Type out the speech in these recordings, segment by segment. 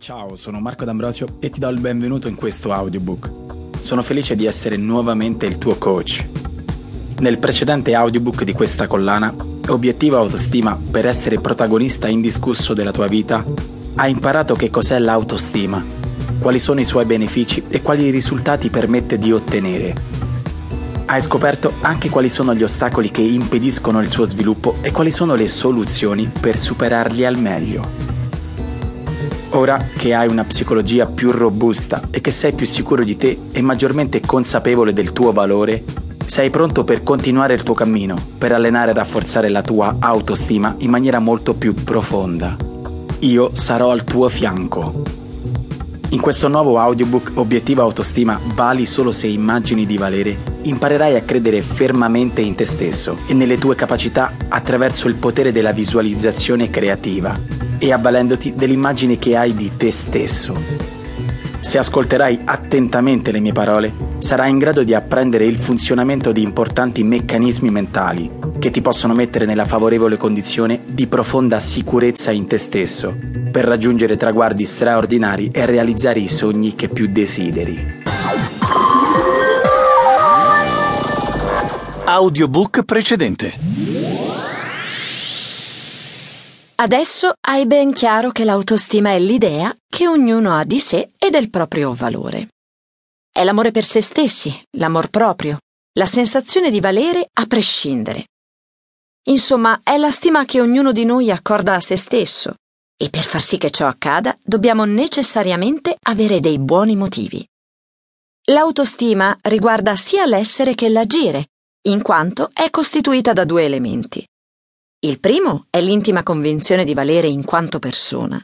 Ciao, sono Marco D'Ambrosio e ti do il benvenuto in questo audiobook. Sono felice di essere nuovamente il tuo coach. Nel precedente audiobook di questa collana, Obiettivo Autostima per essere protagonista indiscusso della tua vita, hai imparato che cos'è l'autostima, quali sono i suoi benefici e quali risultati permette di ottenere. Hai scoperto anche quali sono gli ostacoli che impediscono il suo sviluppo e quali sono le soluzioni per superarli al meglio. Ora che hai una psicologia più robusta e che sei più sicuro di te e maggiormente consapevole del tuo valore, sei pronto per continuare il tuo cammino, per allenare e rafforzare la tua autostima in maniera molto più profonda. Io sarò al tuo fianco. In questo nuovo audiobook Obiettivo Autostima Vali solo se immagini di valere, imparerai a credere fermamente in te stesso e nelle tue capacità attraverso il potere della visualizzazione creativa e avvalendoti dell'immagine che hai di te stesso. Se ascolterai attentamente le mie parole, sarai in grado di apprendere il funzionamento di importanti meccanismi mentali che ti possono mettere nella favorevole condizione di profonda sicurezza in te stesso per raggiungere traguardi straordinari e realizzare i sogni che più desideri. Audiobook precedente. Adesso hai ben chiaro che l'autostima è l'idea che ognuno ha di sé e del proprio valore. È l'amore per se stessi, l'amor proprio, la sensazione di valere a prescindere. Insomma, è la stima che ognuno di noi accorda a se stesso e per far sì che ciò accada dobbiamo necessariamente avere dei buoni motivi. L'autostima riguarda sia l'essere che l'agire, in quanto è costituita da due elementi, il primo è l'intima convinzione di valere in quanto persona.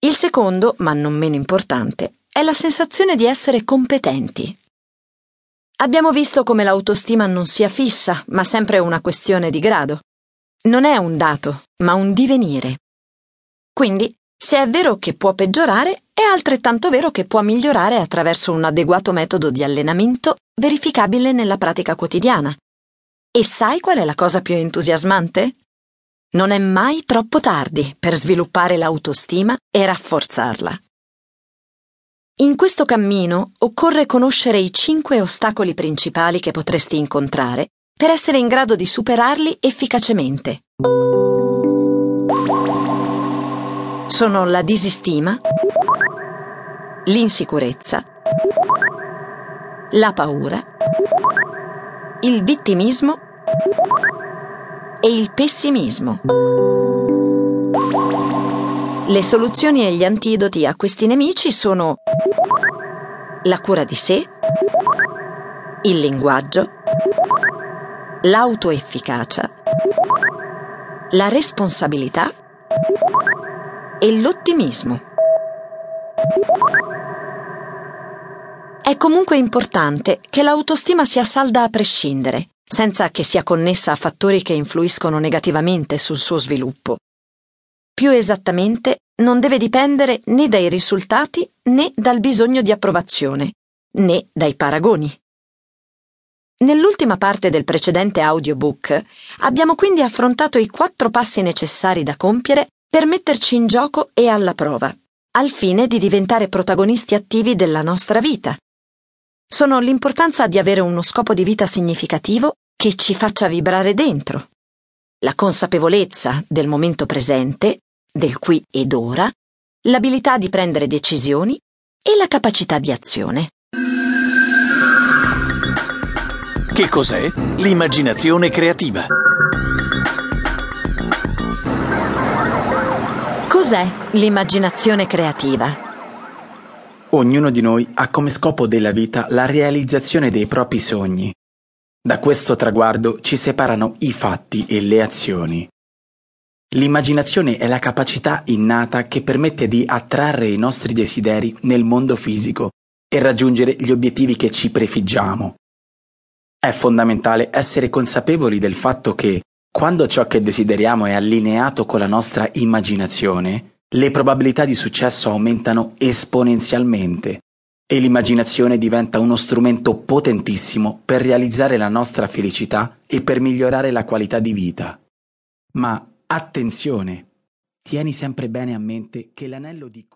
Il secondo, ma non meno importante, è la sensazione di essere competenti. Abbiamo visto come l'autostima non sia fissa, ma sempre una questione di grado. Non è un dato, ma un divenire. Quindi, se è vero che può peggiorare, è altrettanto vero che può migliorare attraverso un adeguato metodo di allenamento verificabile nella pratica quotidiana. E sai qual è la cosa più entusiasmante? Non è mai troppo tardi per sviluppare l'autostima e rafforzarla. In questo cammino occorre conoscere i cinque ostacoli principali che potresti incontrare per essere in grado di superarli efficacemente. Sono la disistima, l'insicurezza, la paura, il vittimismo e il pessimismo. Le soluzioni e gli antidoti a questi nemici sono la cura di sé, il linguaggio, l'autoefficacia, la responsabilità e l'ottimismo. È comunque importante che l'autostima sia salda a prescindere senza che sia connessa a fattori che influiscono negativamente sul suo sviluppo. Più esattamente, non deve dipendere né dai risultati né dal bisogno di approvazione, né dai paragoni. Nell'ultima parte del precedente audiobook abbiamo quindi affrontato i quattro passi necessari da compiere per metterci in gioco e alla prova, al fine di diventare protagonisti attivi della nostra vita. Sono l'importanza di avere uno scopo di vita significativo che ci faccia vibrare dentro, la consapevolezza del momento presente, del qui ed ora, l'abilità di prendere decisioni e la capacità di azione. Che cos'è l'immaginazione creativa? Cos'è l'immaginazione creativa? Ognuno di noi ha come scopo della vita la realizzazione dei propri sogni da questo traguardo ci separano i fatti e le azioni. L'immaginazione è la capacità innata che permette di attrarre i nostri desideri nel mondo fisico e raggiungere gli obiettivi che ci prefiggiamo. È fondamentale essere consapevoli del fatto che, quando ciò che desideriamo è allineato con la nostra immaginazione, le probabilità di successo aumentano esponenzialmente e l'immaginazione diventa uno strumento potentissimo per realizzare la nostra felicità e per migliorare la qualità di vita. Ma attenzione, tieni sempre bene a mente che l'anello di